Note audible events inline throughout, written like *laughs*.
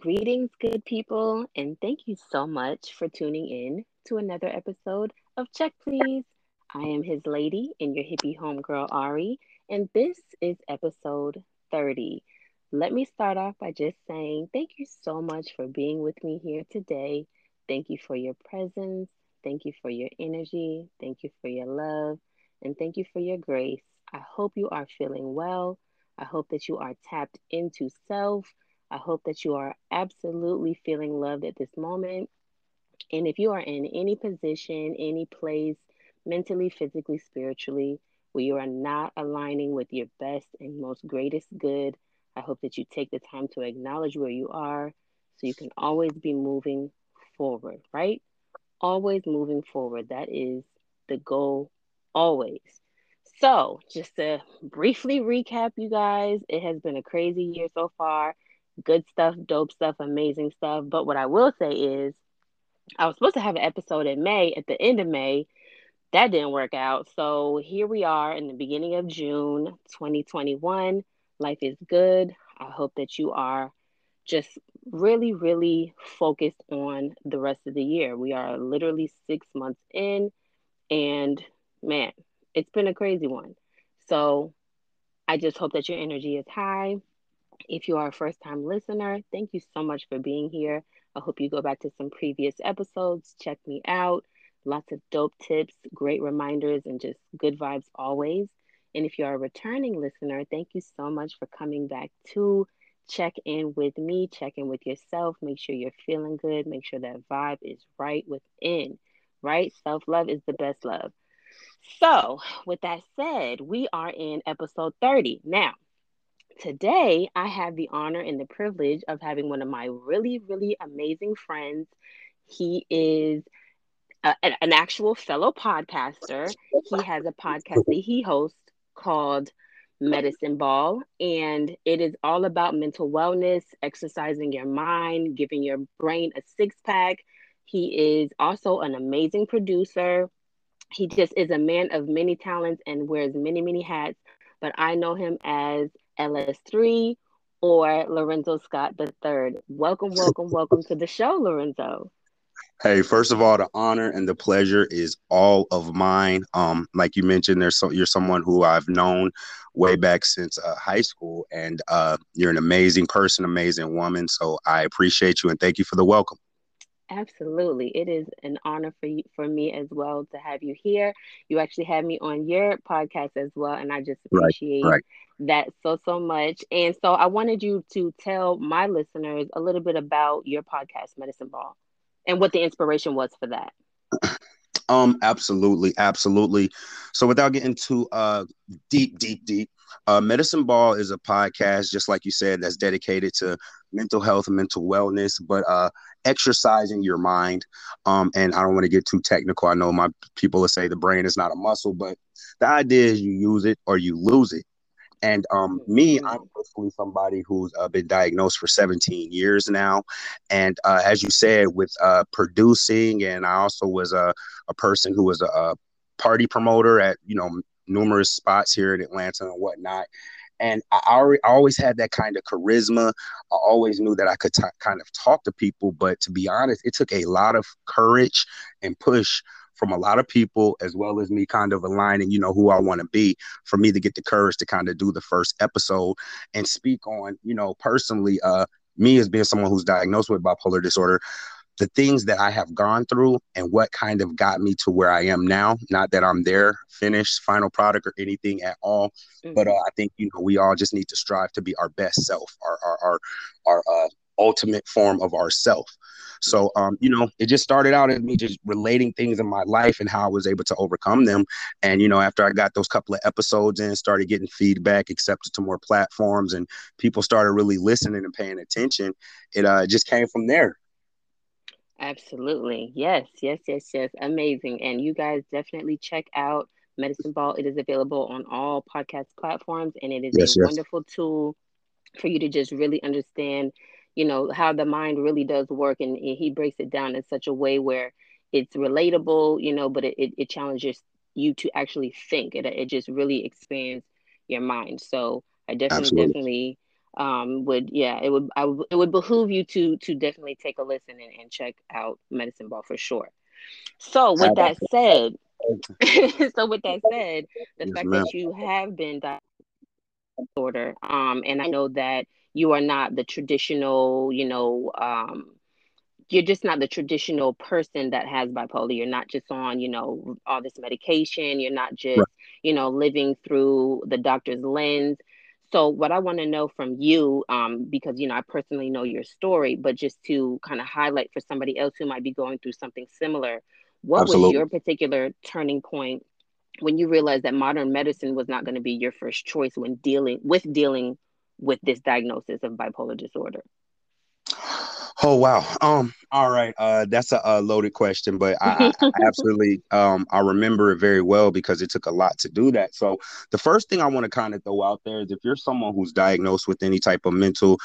Greetings, good people, and thank you so much for tuning in to another episode of Check Please. I am his lady and your hippie homegirl Ari, and this is episode 30. Let me start off by just saying thank you so much for being with me here today. Thank you for your presence. Thank you for your energy. Thank you for your love. And thank you for your grace. I hope you are feeling well. I hope that you are tapped into self. I hope that you are absolutely feeling loved at this moment. And if you are in any position, any place, mentally, physically, spiritually, where you are not aligning with your best and most greatest good, I hope that you take the time to acknowledge where you are so you can always be moving forward, right? Always moving forward. That is the goal, always. So, just to briefly recap, you guys, it has been a crazy year so far. Good stuff, dope stuff, amazing stuff. But what I will say is, I was supposed to have an episode in May, at the end of May. That didn't work out. So, here we are in the beginning of June 2021. Life is good. I hope that you are just really, really focused on the rest of the year. We are literally six months in, and man, it's been a crazy one. So I just hope that your energy is high. If you are a first time listener, thank you so much for being here. I hope you go back to some previous episodes, check me out. Lots of dope tips, great reminders, and just good vibes always. And if you're a returning listener, thank you so much for coming back to check in with me, check in with yourself, make sure you're feeling good, make sure that vibe is right within, right? Self love is the best love. So, with that said, we are in episode 30. Now, today I have the honor and the privilege of having one of my really, really amazing friends. He is a, an actual fellow podcaster. He has a podcast that he hosts called Medicine Ball, and it is all about mental wellness, exercising your mind, giving your brain a six pack. He is also an amazing producer he just is a man of many talents and wears many, many hats. But I know him as LS3 or Lorenzo Scott III. Welcome, welcome, welcome to the show, Lorenzo. Hey, first of all, the honor and the pleasure is all of mine. Um, like you mentioned, there's so you're someone who I've known way back since uh, high school, and uh, you're an amazing person, amazing woman. So I appreciate you and thank you for the welcome. Absolutely. It is an honor for you, for me as well to have you here. You actually had me on your podcast as well and I just appreciate right, right. that so so much. And so I wanted you to tell my listeners a little bit about your podcast Medicine Ball and what the inspiration was for that. *clears throat* Um absolutely, absolutely. So without getting too uh deep deep deep uh, Medicine Ball is a podcast, just like you said, that's dedicated to mental health mental wellness, but uh, exercising your mind. Um, and I don't want to get too technical. I know my people will say the brain is not a muscle, but the idea is you use it or you lose it. And um, me, I'm personally somebody who's uh, been diagnosed for 17 years now. And uh, as you said, with uh, producing, and I also was a, a person who was a, a party promoter at, you know, numerous spots here in Atlanta and whatnot. And I, already, I always had that kind of charisma. I always knew that I could t- kind of talk to people. But to be honest, it took a lot of courage and push from a lot of people, as well as me kind of aligning, you know, who I want to be, for me to get the courage to kind of do the first episode and speak on, you know, personally, uh, me as being someone who's diagnosed with bipolar disorder, the things that I have gone through and what kind of got me to where I am now. Not that I'm there, finished, final product, or anything at all, mm-hmm. but uh, I think you know we all just need to strive to be our best self, our our our, our uh, ultimate form of ourself. So, um, you know, it just started out as me just relating things in my life and how I was able to overcome them. And, you know, after I got those couple of episodes in, started getting feedback, accepted to more platforms, and people started really listening and paying attention, it uh, just came from there. Absolutely. Yes, yes, yes, yes. Amazing. And you guys definitely check out Medicine Ball. It is available on all podcast platforms and it is yes, a yes. wonderful tool for you to just really understand, you know, how the mind really does work. And, he breaks it down in such a way where it's relatable, you know, but it, it, it challenges you to actually think. It, it just really expands your mind. So I definitely, Absolutely. definitely um, would yeah, it would I would, it would behoove you to to definitely take a listen and, and check out Medicine Ball for sure. So with that said, *laughs* so with that said, the yes, fact ma'am. that you have been disorder, um, and I know that you are not the traditional, you know, um, you're just not the traditional person that has bipolar. You're not just on, you know, all this medication. You're not just, right. you know, living through the doctor's lens. So, what I want to know from you, um, because you know I personally know your story, but just to kind of highlight for somebody else who might be going through something similar, what Absolutely. was your particular turning point when you realized that modern medicine was not going to be your first choice when dealing with dealing with this diagnosis of bipolar disorder? Oh wow. Um. All right. Uh, that's a, a loaded question, but I, I *laughs* absolutely um I remember it very well because it took a lot to do that. So the first thing I want to kind of throw out there is if you're someone who's diagnosed with any type of mental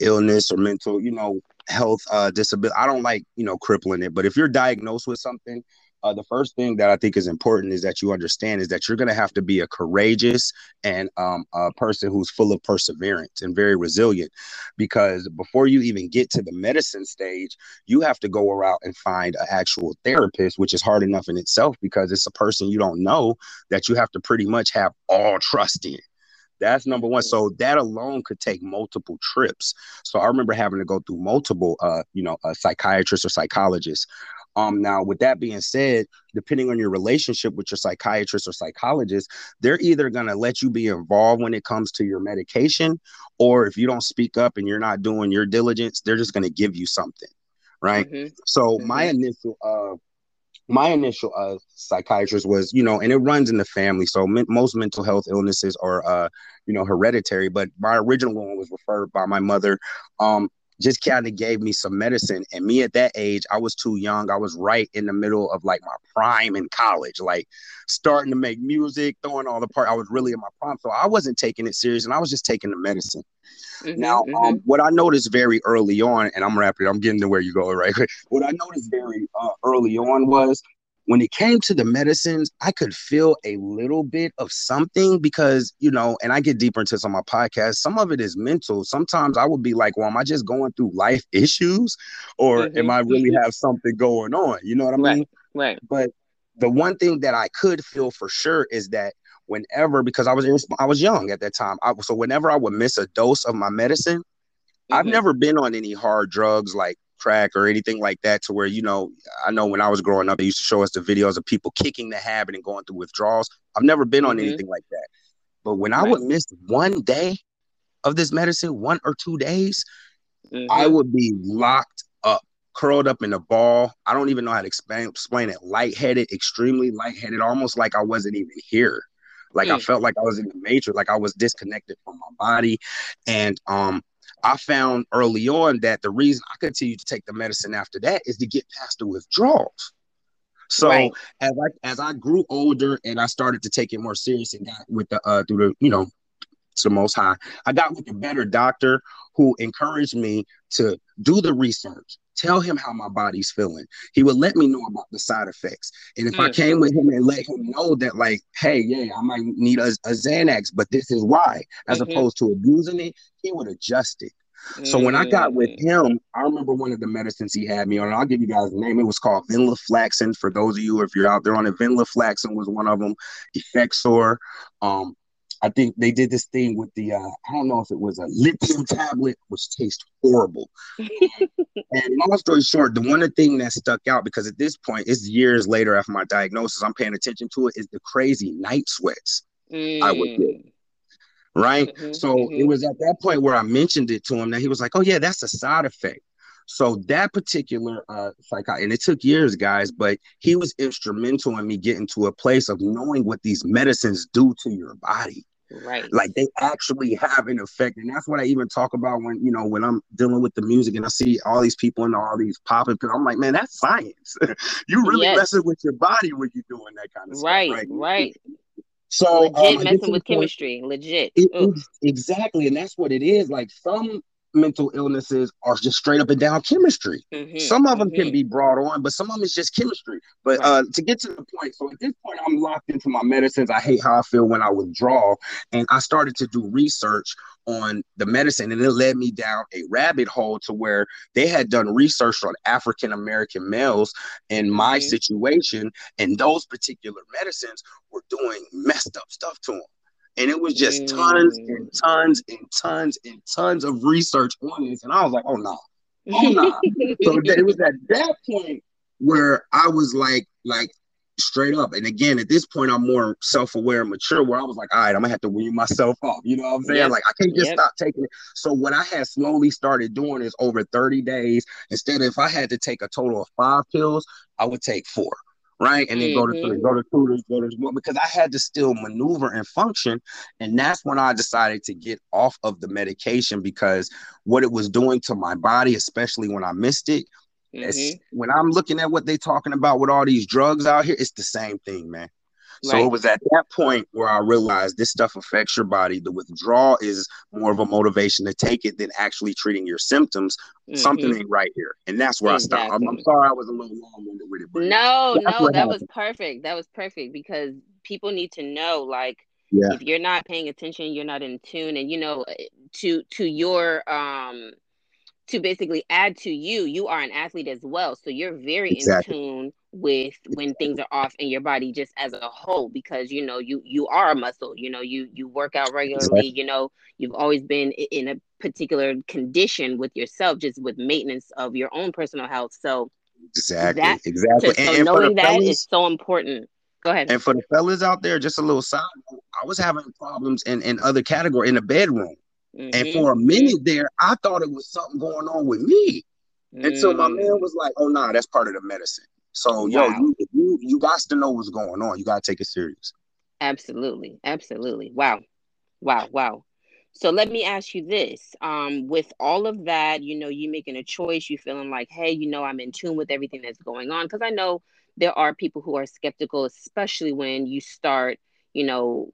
illness or mental, you know, health uh disability, I don't like you know crippling it, but if you're diagnosed with something, uh, the first thing that I think is important is that you understand is that you're going to have to be a courageous and um, a person who's full of perseverance and very resilient. Because before you even get to the medicine stage, you have to go around and find an actual therapist, which is hard enough in itself because it's a person you don't know that you have to pretty much have all trust in. That's number one. So that alone could take multiple trips. So I remember having to go through multiple, uh, you know, a psychiatrist or psychologist um, now, with that being said, depending on your relationship with your psychiatrist or psychologist, they're either going to let you be involved when it comes to your medication, or if you don't speak up and you're not doing your diligence, they're just going to give you something, right? Mm-hmm. So mm-hmm. my initial, uh, my initial uh, psychiatrist was, you know, and it runs in the family. So most mental health illnesses are, uh, you know, hereditary. But my original one was referred by my mother. Um, just kind of gave me some medicine. And me at that age, I was too young. I was right in the middle of like my prime in college, like starting to make music, throwing all the part. I was really in my prime. So I wasn't taking it serious and I was just taking the medicine. Mm-hmm, now, mm-hmm. Um, what I noticed very early on, and I'm rapid, I'm getting to where you go, right? *laughs* what I noticed very uh, early on was when it came to the medicines, I could feel a little bit of something because, you know, and I get deeper into some of my podcast. Some of it is mental. Sometimes I would be like, well, am I just going through life issues or mm-hmm. am I really mm-hmm. have something going on? You know what I mean? Right. But the one thing that I could feel for sure is that whenever, because I was I was young at that time, I, so whenever I would miss a dose of my medicine, mm-hmm. I've never been on any hard drugs like crack or anything like that to where you know i know when i was growing up they used to show us the videos of people kicking the habit and going through withdrawals i've never been on mm-hmm. anything like that but when right. i would miss one day of this medicine one or two days mm-hmm. i would be locked up curled up in a ball i don't even know how to explain, explain it lightheaded extremely lightheaded almost like i wasn't even here like mm. i felt like i was in the matrix like i was disconnected from my body and um I found early on that the reason I continued to take the medicine after that is to get past the withdrawals. So right. as I as I grew older and I started to take it more serious and got with the uh through the you know to the most high, I got with a better doctor who encouraged me to do the research, tell him how my body's feeling. He would let me know about the side effects. And if mm. I came with him and let him know that, like, hey, yeah, I might need a, a Xanax, but this is why, as mm-hmm. opposed to abusing it, he would adjust it. So when I got with mm. him, I remember one of the medicines he had me on. I'll give you guys the name. It was called Venlafaxine. For those of you, if you're out there on it, Venlafaxine was one of them. Effexor. Um, I think they did this thing with the uh, I don't know if it was a lithium tablet, which tastes horrible. *laughs* and long story short, the one thing that stuck out because at this point, it's years later after my diagnosis, I'm paying attention to it, is the crazy night sweats mm. I would get. Mm. Right. Mm-hmm, so mm-hmm. it was at that point where I mentioned it to him that he was like, Oh, yeah, that's a side effect. So that particular uh psychiatrist, and it took years, guys, but he was instrumental in me getting to a place of knowing what these medicines do to your body. Right. Like they actually have an effect. And that's what I even talk about when, you know, when I'm dealing with the music and I see all these people and all these popping I'm like, man, that's science. *laughs* you really yes. messing with your body when you're doing that kind of right, stuff. Right, right. So legit um, messing with chemistry, legit. It, it, exactly. And that's what it is. Like some mental illnesses are just straight up and down chemistry. Mm-hmm, some of them mm-hmm. can be brought on, but some of them is just chemistry. But right. uh, to get to the point, so at this point, I'm locked into my medicines. I hate how I feel when I withdraw, and I started to do research on the medicine, and it led me down a rabbit hole to where they had done research on African American males in my mm-hmm. situation, and those particular medicines were doing messed up stuff to them. And it was just tons and mm. tons and tons and tons of research on this. And I was like, oh no. Oh no. so it was at that point where I was like, like straight up. And again, at this point, I'm more self-aware and mature where I was like, all right, I'm gonna have to wean myself off. You know what I'm saying? Yep. Like I can't just yep. stop taking it. So what I had slowly started doing is over 30 days, instead of if I had to take a total of five pills, I would take four right? And then go to mm-hmm. go to tutors, go to because I had to still maneuver and function. And that's when I decided to get off of the medication because what it was doing to my body, especially when I missed it. Mm-hmm. When I'm looking at what they're talking about with all these drugs out here, it's the same thing, man. So right. it was at that point where I realized this stuff affects your body. The withdrawal is more of a motivation to take it than actually treating your symptoms. Mm-hmm. Something ain't right here, and that's where exactly. I stopped. I'm, I'm, sorry I was a little long-winded with it. But no, no, that happened. was perfect. That was perfect because people need to know, like, yeah. if you're not paying attention, you're not in tune, and you know, to to your um to basically add to you, you are an athlete as well. So you're very exactly. in tune with when things are off in your body just as a whole because you know you you are a muscle you know you you work out regularly you know you've always been in a particular condition with yourself just with maintenance of your own personal health. So exactly that, exactly. so and, knowing that fellas, is so important. Go ahead. And for the fellas out there just a little side i was having problems in in other category in the bedroom. Mm-hmm. and for a minute there i thought it was something going on with me. Mm-hmm. until my man was like oh nah that's part of the medicine so, yo, you, you you got to know what's going on. You got to take it serious. Absolutely, absolutely. Wow, wow, wow. So let me ask you this: um, with all of that, you know, you making a choice, you feeling like, hey, you know, I'm in tune with everything that's going on. Because I know there are people who are skeptical, especially when you start you know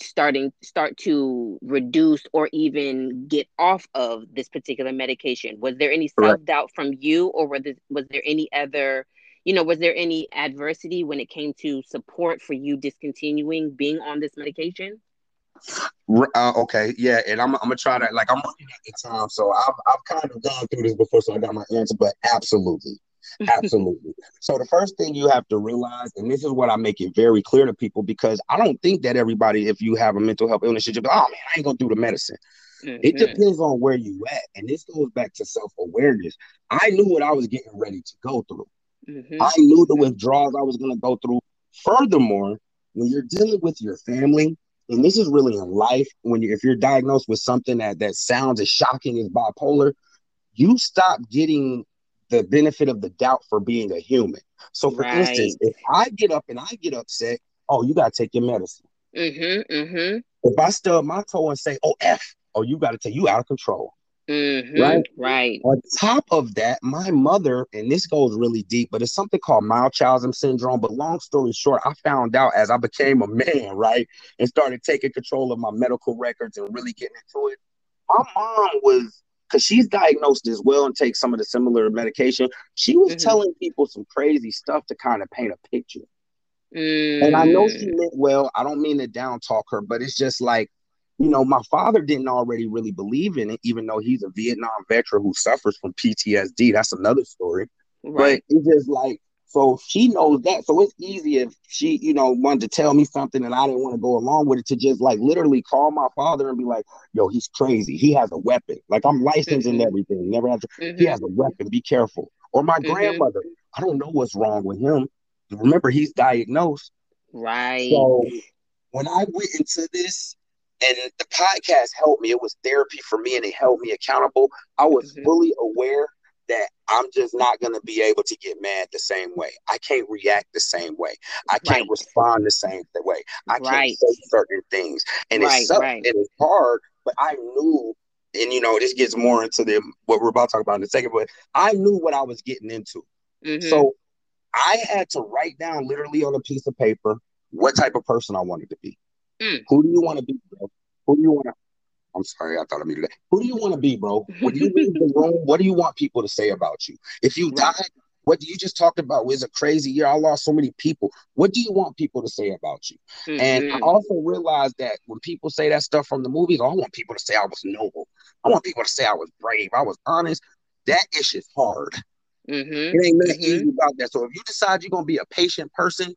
starting start to reduce or even get off of this particular medication was there any self-doubt from you or was there, was there any other you know, was there any adversity when it came to support for you discontinuing being on this medication? Uh, okay, yeah, and I'm, I'm gonna try to like I'm looking at the time, so I've I've kind of gone through this before, so I got my answer, but absolutely, *laughs* absolutely. so the first thing you have to realize, and this is what I make it very clear to people, because I don't think that everybody, if you have a mental health illness, should just be, oh man, I ain't gonna do the medicine. Mm-hmm. It depends on where you at, and this goes back to self awareness. I knew what I was getting ready to go through. Mm-hmm. I knew the withdrawals I was going to go through. Furthermore, when you're dealing with your family, and this is really in life, when you if you're diagnosed with something that that sounds as shocking as bipolar, you stop getting the benefit of the doubt for being a human. So, for right. instance, if I get up and I get upset, oh, you got to take your medicine. Mm-hmm, mm-hmm. If I stub my toe and say, oh, F, oh, you got to take you out of control. Mm-hmm, right. Right. On top of that, my mother, and this goes really deep, but it's something called Munchausen syndrome. But long story short, I found out as I became a man, right, and started taking control of my medical records and really getting into it. My mom was because she's diagnosed as well and takes some of the similar medication. She was mm-hmm. telling people some crazy stuff to kind of paint a picture. Mm. And I know she mm. meant well. I don't mean to down talk her, but it's just like you know, my father didn't already really believe in it, even though he's a Vietnam veteran who suffers from PTSD. That's another story. Right. But it's just like, so she knows that. So it's easy if she, you know, wanted to tell me something and I didn't want to go along with it to just like literally call my father and be like, yo, he's crazy. He has a weapon. Like I'm licensed mm-hmm. and everything. Never have to, mm-hmm. he has a weapon. Be careful. Or my mm-hmm. grandmother. I don't know what's wrong with him. Remember, he's diagnosed. Right. So when I went into this, and the podcast helped me. It was therapy for me and it held me accountable. I was mm-hmm. fully aware that I'm just not going to be able to get mad the same way. I can't react the same way. I can't right. respond the same way. I can't right. say certain things. And right, it's, right. it's hard, but I knew, and you know, this gets more into the what we're about to talk about in a second, but I knew what I was getting into. Mm-hmm. So I had to write down literally on a piece of paper what type of person I wanted to be. Mm. Who do you want to be? Bro? Who do you want to? I'm sorry, I thought I muted that. Who do you want to be, bro? When you leave the *laughs* room, what do you want people to say about you? If you right. die, what you just talked about was a crazy year. I lost so many people. What do you want people to say about you? Mm-hmm. And I mm-hmm. also realized that when people say that stuff from the movies, I want people to say I was noble. I want people to say I was brave. I was honest. That ish is hard. Mm-hmm. It ain't nothing mm-hmm. easy about that. So if you decide you're gonna be a patient person,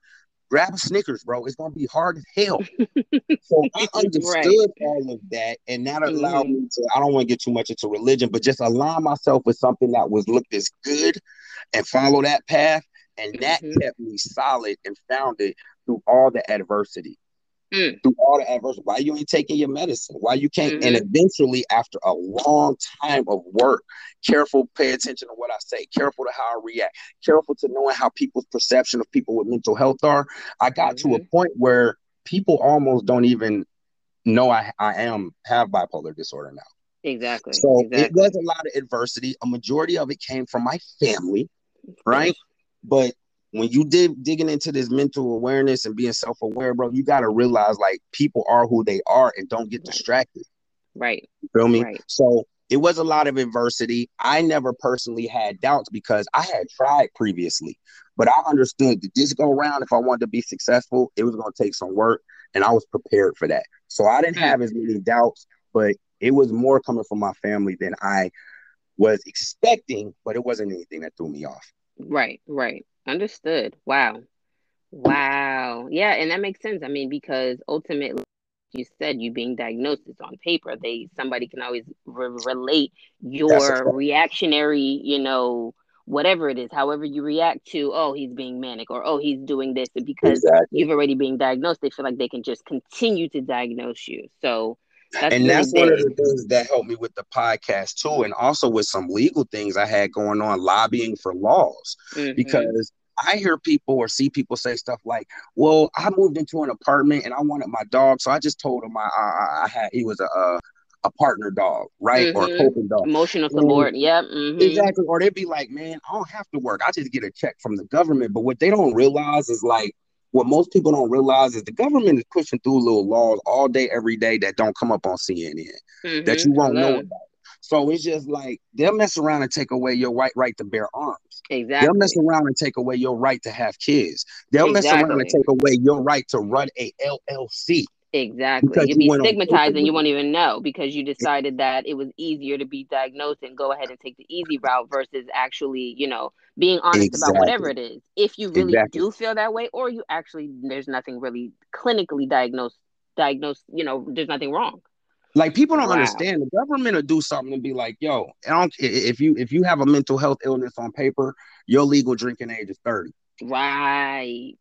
grab a Snickers, bro. It's gonna be hard as hell. *laughs* so I understood right. all of that, and that allowed mm-hmm. me to. I don't want to get too much into religion, but just align myself with something that was looked as good, and follow that path, and that mm-hmm. kept me solid and founded through all the adversity. Mm. Through all the adversity, why you ain't taking your medicine? Why you can't? Mm-hmm. And eventually, after a long time of work, careful, pay attention to what I say, careful to how I react, careful to knowing how people's perception of people with mental health are. I got mm-hmm. to a mm-hmm. point where people almost don't even know I, I am have bipolar disorder now. Exactly. So exactly. it was a lot of adversity. A majority of it came from my family, right? But when you dig digging into this mental awareness and being self-aware, bro, you gotta realize like people are who they are and don't get distracted. Right. You feel me? Right. So it was a lot of adversity. I never personally had doubts because I had tried previously, but I understood that this go around, if I wanted to be successful, it was going to take some work, and I was prepared for that. So I didn't have as many doubts, but it was more coming from my family than I was expecting, but it wasn't anything that threw me off. Right, right. Understood. Wow. Wow. Yeah, and that makes sense. I mean, because ultimately you said you being diagnosed is on paper they somebody can always re- relate your reactionary you know whatever it is however you react to oh he's being manic or oh he's doing this because exactly. you've already been diagnosed they feel like they can just continue to diagnose you so that's and that's big. one of the things that helped me with the podcast too and also with some legal things i had going on lobbying for laws mm-hmm. because I hear people or see people say stuff like, "Well, I moved into an apartment and I wanted my dog, so I just told him I I, I had he was a, a a partner dog, right, mm-hmm. or a mm-hmm. coping dog, emotional support. And, yep, mm-hmm. exactly. Or they'd be like, "Man, I don't have to work. I just get a check from the government." But what they don't realize is like what most people don't realize is the government is pushing through little laws all day, every day that don't come up on CNN mm-hmm. that you won't know about. So it's just like they'll mess around and take away your right right to bear arms. Exactly. They'll mess around and take away your right to have kids. They'll exactly. mess around and take away your right to run a LLC. Exactly. You'll be stigmatized and you won't even know because you decided that it was easier to be diagnosed and go ahead and take the easy route versus actually, you know, being honest exactly. about whatever it is. If you really exactly. do feel that way, or you actually there's nothing really clinically diagnosed diagnosed, you know, there's nothing wrong. Like people don't wow. understand. The government will do something and be like, "Yo, I don't, if you if you have a mental health illness on paper, your legal drinking age is 30. Right.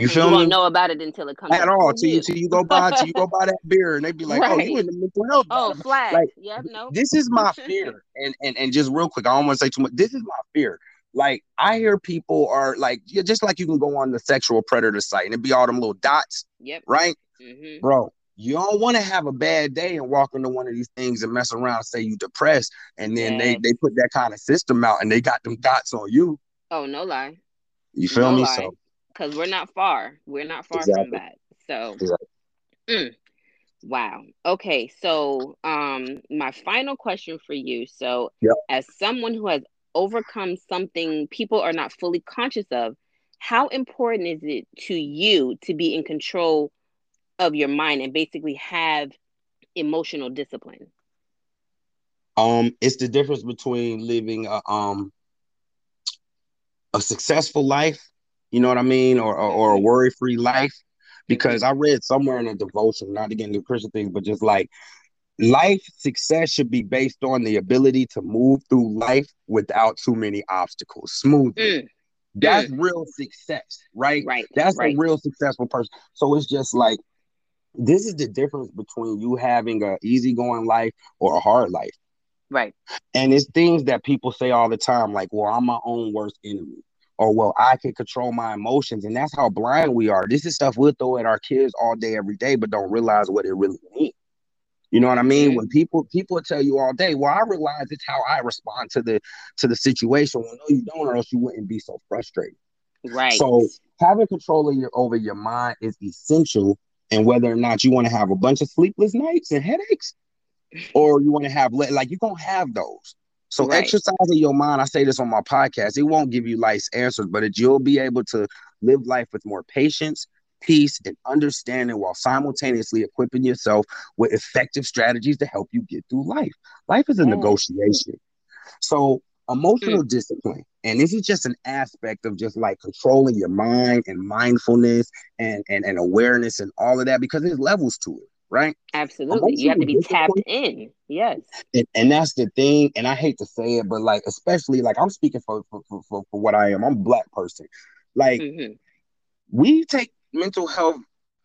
You feel you me? won't know about it until it comes at all. Till you, till you go buy, till you go buy that beer, and they be *laughs* like, right. "Oh, you in the mental health?" Oh, flag. Like, yep, no. This is my fear, *laughs* and and and just real quick, I don't want to say too much. This is my fear. Like I hear people are like, yeah, just like you can go on the sexual predator site and it be all them little dots. Yep. Right, mm-hmm. bro you don't want to have a bad day and walk into one of these things and mess around and say you depressed and then yes. they they put that kind of system out and they got them dots on you oh no lie you feel no me lie. so because we're not far we're not far exactly. from that so exactly. mm. wow okay so um my final question for you so yep. as someone who has overcome something people are not fully conscious of how important is it to you to be in control of your mind and basically have emotional discipline? Um, it's the difference between living a um a successful life, you know what I mean, or or, or a mm-hmm. worry free life. Because I read somewhere in a devotion, not to get into Christian things, but just like life success should be based on the ability to move through life without too many obstacles smoothly. Mm. That's mm. real success, right? Right. That's right. a real successful person. So it's just like this is the difference between you having a easygoing life or a hard life. Right. And it's things that people say all the time, like, well, I'm my own worst enemy. Or well, I can control my emotions. And that's how blind we are. This is stuff we'll throw at our kids all day, every day, but don't realize what it really means. You know what I mean? When people people tell you all day, well, I realize it's how I respond to the to the situation. Well, no, you don't, or else you wouldn't be so frustrated. Right. So having control of your over your mind is essential and whether or not you want to have a bunch of sleepless nights and headaches or you want to have like you're gonna have those. So right. exercising your mind, I say this on my podcast, it won't give you life's answers, but it, you'll be able to live life with more patience, peace, and understanding while simultaneously equipping yourself with effective strategies to help you get through life. Life is a negotiation. So emotional mm. discipline, and this is just an aspect of just like controlling your mind and mindfulness and, and, and awareness and all of that because there's levels to it right? Absolutely. You have to be tapped in. Yes. And, and, that's the thing. And I hate to say it, but like, especially like I'm speaking for for, for, for what I am. I'm a black person. Like mm-hmm. we take mental health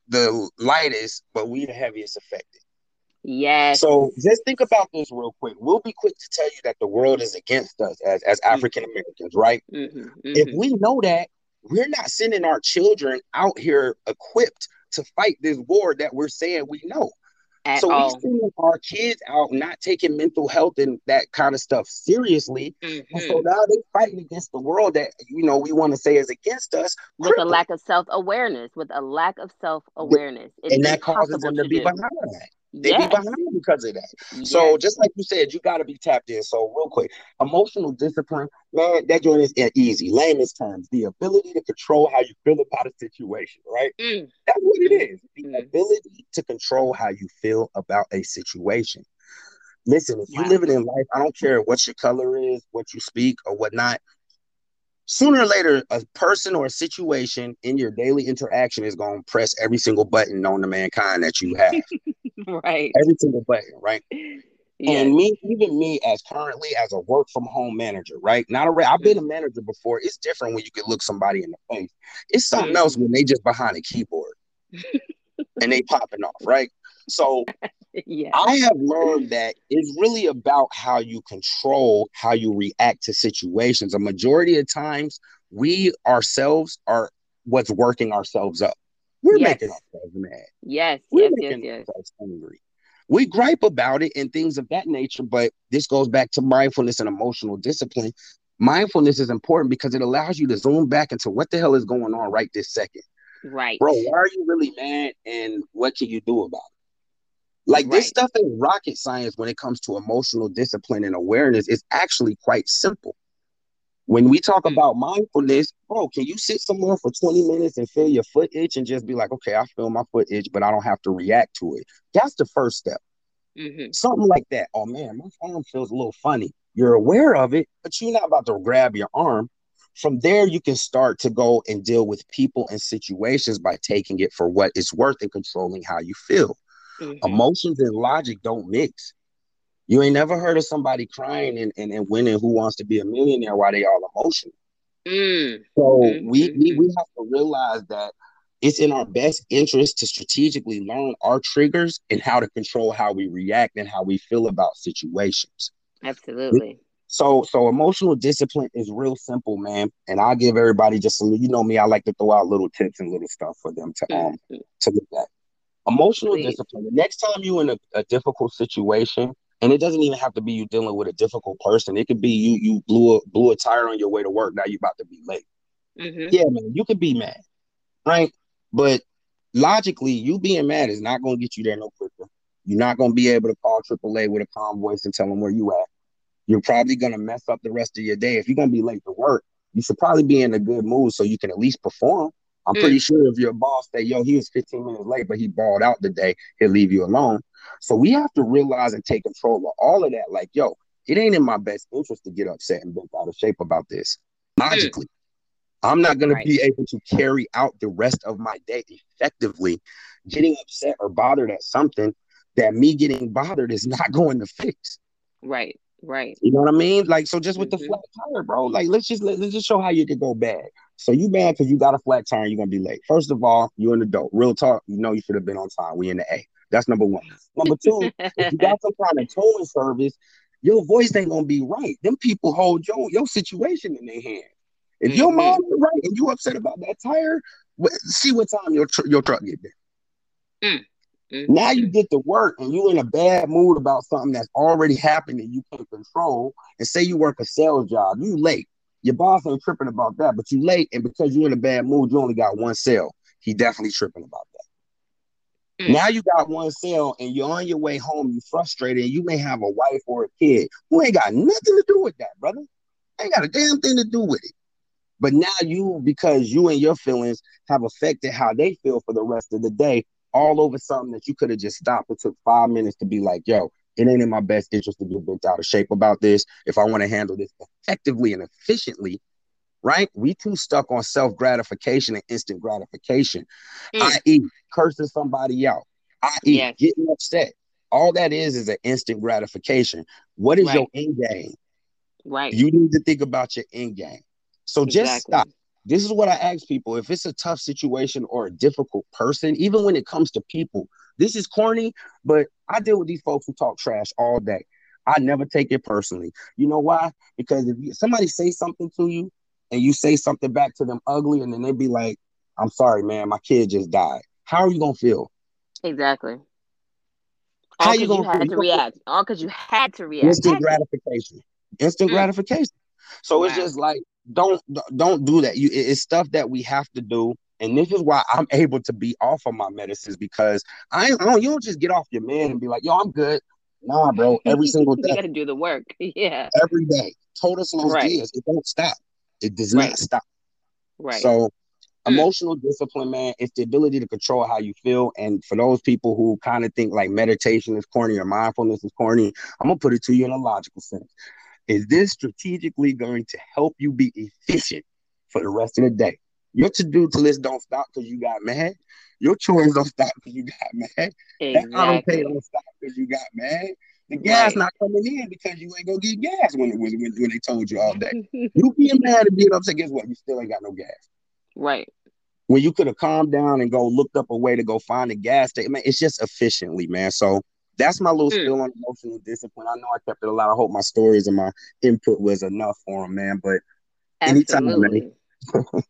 the lightest, but we the heaviest affected. Yes. So just think about this real quick. We'll be quick to tell you that the world is against us as, as mm-hmm. African Americans, right? Mm-hmm, mm-hmm. If we know that, we're not sending our children out here equipped to fight this war that we're saying we know. At so all. we sending our kids out not taking mental health and that kind of stuff seriously. Mm-hmm. so now they're fighting against the world that you know we want to say is against us. With crippled. a lack of self-awareness, with a lack of self-awareness. and that causes them to, to be behind that. They yes. be behind because of that. Yes. So just like you said, you got to be tapped in. So real quick, emotional discipline, man, that joint is easy. Layman's terms, the ability to control how you feel about a situation, right? Mm. That's what it is. The mm. ability to control how you feel about a situation. Listen, if you're living in life, I don't care what your color is, what you speak, or whatnot. Sooner or later, a person or a situation in your daily interaction is going to press every single button known to mankind that you have. *laughs* right. Every single button, right? Yeah. And me, even me, as currently as a work from home manager, right? Not a, I've been a manager before. It's different when you can look somebody in the face. It's something mm-hmm. else when they just behind a keyboard *laughs* and they popping off, right? So *laughs* yeah. I have learned that it's really about how you control how you react to situations. A majority of times, we ourselves are what's working ourselves up. We're yes. making ourselves mad. Yes, We're yes, yes, yes. Angry. We gripe about it and things of that nature, but this goes back to mindfulness and emotional discipline. Mindfulness is important because it allows you to zoom back into what the hell is going on right this second. Right. Bro, why are you really mad and what can you do about it? Like right. this stuff in rocket science when it comes to emotional discipline and awareness is actually quite simple. When we talk mm. about mindfulness, bro, can you sit somewhere for 20 minutes and feel your foot itch and just be like, okay, I feel my foot itch, but I don't have to react to it? That's the first step. Mm-hmm. Something like that. Oh man, my arm feels a little funny. You're aware of it, but you're not about to grab your arm. From there, you can start to go and deal with people and situations by taking it for what it's worth and controlling how you feel. Mm-hmm. Emotions and logic don't mix. You ain't never heard of somebody crying and, and, and winning who wants to be a millionaire while they all emotional. Mm. So mm-hmm. we, we we have to realize that it's in our best interest to strategically learn our triggers and how to control how we react and how we feel about situations. Absolutely. So so emotional discipline is real simple, man. And I give everybody just a you know me, I like to throw out little tips and little stuff for them to um mm-hmm. to look at. Emotional Please. discipline. The next time you're in a, a difficult situation, and it doesn't even have to be you dealing with a difficult person. It could be you you blew a blew a tire on your way to work. Now you're about to be late. Mm-hmm. Yeah, man, you could be mad, right? But logically, you being mad is not going to get you there no quicker. You're not going to be able to call AAA with a calm voice and tell them where you at. You're probably going to mess up the rest of your day. If you're going to be late to work, you should probably be in a good mood so you can at least perform. I'm mm. pretty sure if your boss say, yo, he was 15 minutes late, but he balled out today, he'll leave you alone. So we have to realize and take control of all of that. Like, yo, it ain't in my best interest to get upset and bent out of shape about this. Logically, I'm not going right. to be able to carry out the rest of my day effectively, getting upset or bothered at something that me getting bothered is *laughs* not going to fix. Right. Right. You know what I mean? Like, so just with mm-hmm. the flat tire, bro, like, let's just, let's just show how you can go bad. So you mad because you got a flat tire you're going to be late. First of all, you're an adult. Real talk, you know you should have been on time. We in the A. That's number one. Number two, if you got some *laughs* kind of towing service, your voice ain't gonna be right. Them people hold your your situation in their hand. If mm-hmm. your mom is right and you upset about that tire, see what time your tr- your truck get there. Mm-hmm. Now you get to work and you in a bad mood about something that's already happened and you can't control. And say you work a sales job, you late. Your boss ain't tripping about that, but you late, and because you're in a bad mood, you only got one sale. He definitely tripping about that. Mm. Now you got one sale, and you're on your way home, you're frustrated, and you may have a wife or a kid who ain't got nothing to do with that, brother. Ain't got a damn thing to do with it. But now you, because you and your feelings have affected how they feel for the rest of the day, all over something that you could have just stopped It took five minutes to be like, yo, it ain't in my best interest to get bent out of shape about this. If I want to handle this effectively and efficiently, right? We too stuck on self gratification and instant gratification, mm. i.e., cursing somebody out, i.e., yes. getting upset. All that is is an instant gratification. What is right. your end game? Right. You need to think about your end game. So exactly. just stop. This is what I ask people. If it's a tough situation or a difficult person, even when it comes to people, this is corny, but I deal with these folks who talk trash all day. I never take it personally. You know why? Because if somebody say something to you and you say something back to them ugly, and then they be like, I'm sorry, man, my kid just died. How are you gonna feel? Exactly. How you gonna you had feel? to react? All because you had to react. Instant gratification. Instant mm. gratification. So wow. it's just like don't don't do that. You it's stuff that we have to do. And this is why I'm able to be off of my medicines because I, I don't you don't just get off your man and be like, yo, I'm good. Nah, bro. *laughs* Every single day. you gotta do the work. *laughs* Yeah. Every day. Total slow right. It don't stop. It does right. not stop. Right. So mm. emotional discipline, man, it's the ability to control how you feel. And for those people who kind of think like meditation is corny or mindfulness is corny, I'm gonna put it to you in a logical sense. Is this strategically going to help you be efficient for the rest of the day? Your to-do list don't stop because you got mad. Your chores don't stop because you got mad. Exactly. That auto pay don't stop because you got mad. The gas right. not coming in because you ain't gonna get gas when it was when, when they told you all day. you being mad and being upset, guess what? You still ain't got no gas. Right. When you could have calmed down and go looked up a way to go find a gas station, man, it's just efficiently, man. So that's my little mm. spill on emotional discipline. I know I kept it a lot. I hope my stories and my input was enough for him, man. But Absolutely. anytime,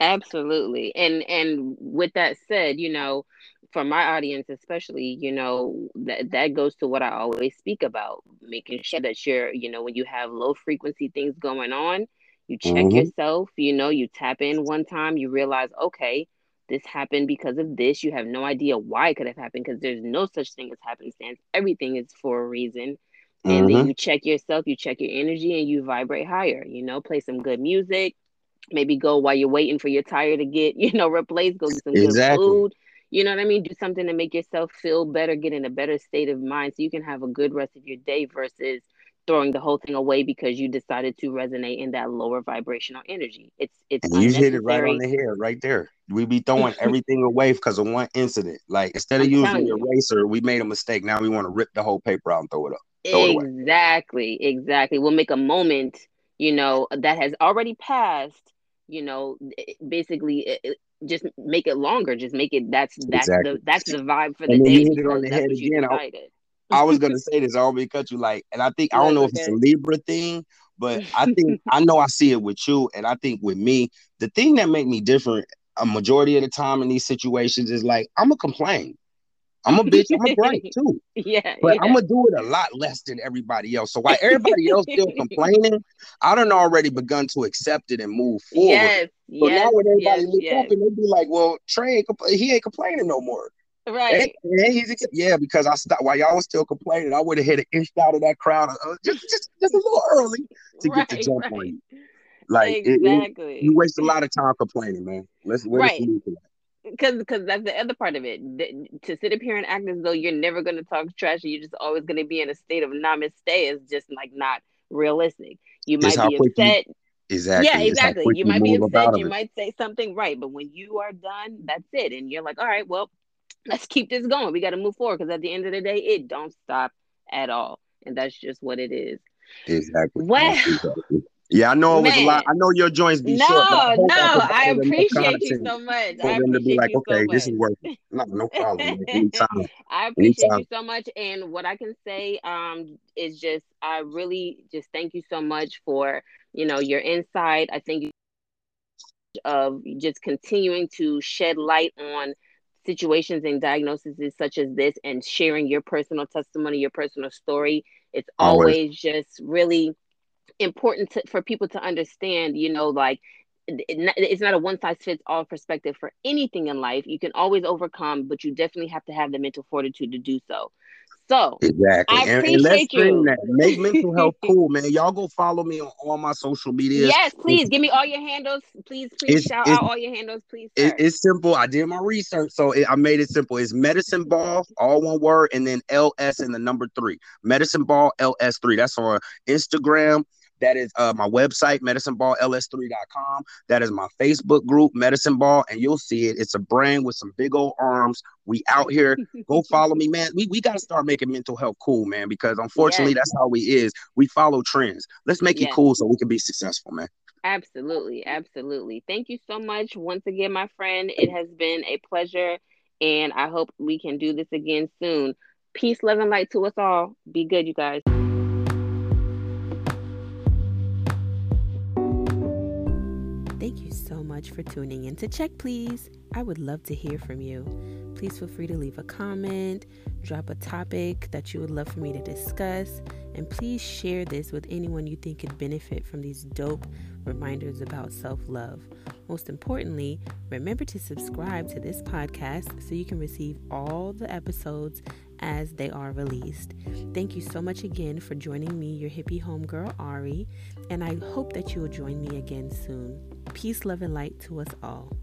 Absolutely. And and with that said, you know, for my audience especially, you know, that that goes to what I always speak about, making sure that you're, you know, when you have low frequency things going on, you check mm-hmm. yourself, you know, you tap in one time, you realize, okay, this happened because of this. You have no idea why it could have happened because there's no such thing as happenstance. Everything is for a reason. And mm-hmm. then you check yourself, you check your energy, and you vibrate higher. You know, play some good music. Maybe go while you're waiting for your tire to get, *laughs* you know, replaced. Go get some exactly. good food. You know what I mean? Do something to make yourself feel better, get in a better state of mind so you can have a good rest of your day versus throwing the whole thing away because you decided to resonate in that lower vibrational energy. It's it's and you hit it right on the head right there. We be throwing *laughs* everything away because of one incident. Like instead of I'm using the eraser, we made a mistake. Now we want to rip the whole paper out and throw it up. Throw exactly, it exactly. We'll make a moment, you know, that has already passed. You know, eh, eh, basically, it, just make it longer. Just make it. That's that's exactly. the that's the vibe for the and day. You hit it on the head again. I was gonna *laughs* say this. I already cut you. Like, and I think I don't know if it's a Libra thing, but I think *laughs* I know I see it with you, and I think with me, the thing that make me different a majority of the time in these situations is like I'm gonna complain. I'm a bitch. I'm a gripe too. Yeah, but yeah. I'm gonna do it a lot less than everybody else. So while everybody else still *laughs* complaining, I don't already begun to accept it and move forward. Yes, so yes, now when everybody yes, look yes. up and they be like, "Well, Trey, ain't compl- he ain't complaining no more." Right. And, and he's yeah, because I stopped while y'all was still complaining. I would have hit an inch out of that crowd uh, just, just just a little early to right, get the jump right. on you. Like exactly, it, it, you waste a lot of time complaining, man. Let's right. Because because that's the other part of it. To sit up here and act as though you're never going to talk trash, and you're just always going to be in a state of namaste is just like not realistic. You might be upset. You, exactly. Yeah, exactly. You, you might be upset. You might say something right, but when you are done, that's it. And you're like, all right, well, let's keep this going. We got to move forward because at the end of the day, it don't stop at all, and that's just what it is. Exactly. Well. Yeah, I know it was Man. a lot. I know your joints be no, short. No, no, I, appreciate you so much. For I them to be like, okay, so this is working. No, no *laughs* problem. Anytime. I appreciate Anytime. you so much. And what I can say um is just I really just thank you so much for you know your insight. I think of just continuing to shed light on situations and diagnoses such as this and sharing your personal testimony, your personal story. It's always, always just really important to, for people to understand, you know, like it's not a one size fits all perspective for anything in life. You can always overcome, but you definitely have to have the mental fortitude to do so. So exactly, I and, appreciate and let's you. Make mental health *laughs* cool, man. Y'all go follow me on all my social media. Yes, please give me all your handles. Please, please It's- shout it's- out all your handles, please. It, it's simple. I did my research, so it, I made it simple. It's medicine ball, all one word, and then LS and the number three. Medicine ball LS3. That's on Instagram. That is uh, my website, medicineballls3.com. That is my Facebook group, Medicine Ball, and you'll see it. It's a brand with some big old arms. We out here. *laughs* Go follow me, man. We, we got to start making mental health cool, man, because unfortunately, Yes. that's how we is. We follow trends. Let's make it cool so we can be successful, man. Absolutely, absolutely. Thank you so much once again, my friend. It has been a pleasure, and I hope we can do this again soon. Peace, love, and light to us all. Be good, you guys. So much for tuning in to Check Please. I would love to hear from you. Please feel free to leave a comment, drop a topic that you would love for me to discuss, and please share this with anyone you think could benefit from these dope reminders about self love. Most importantly, remember to subscribe to this podcast so you can receive all the episodes as they are released. Thank you so much again for joining me, your hippie homegirl Ari, and I hope that you will join me again soon. Peace, love, and light to us all.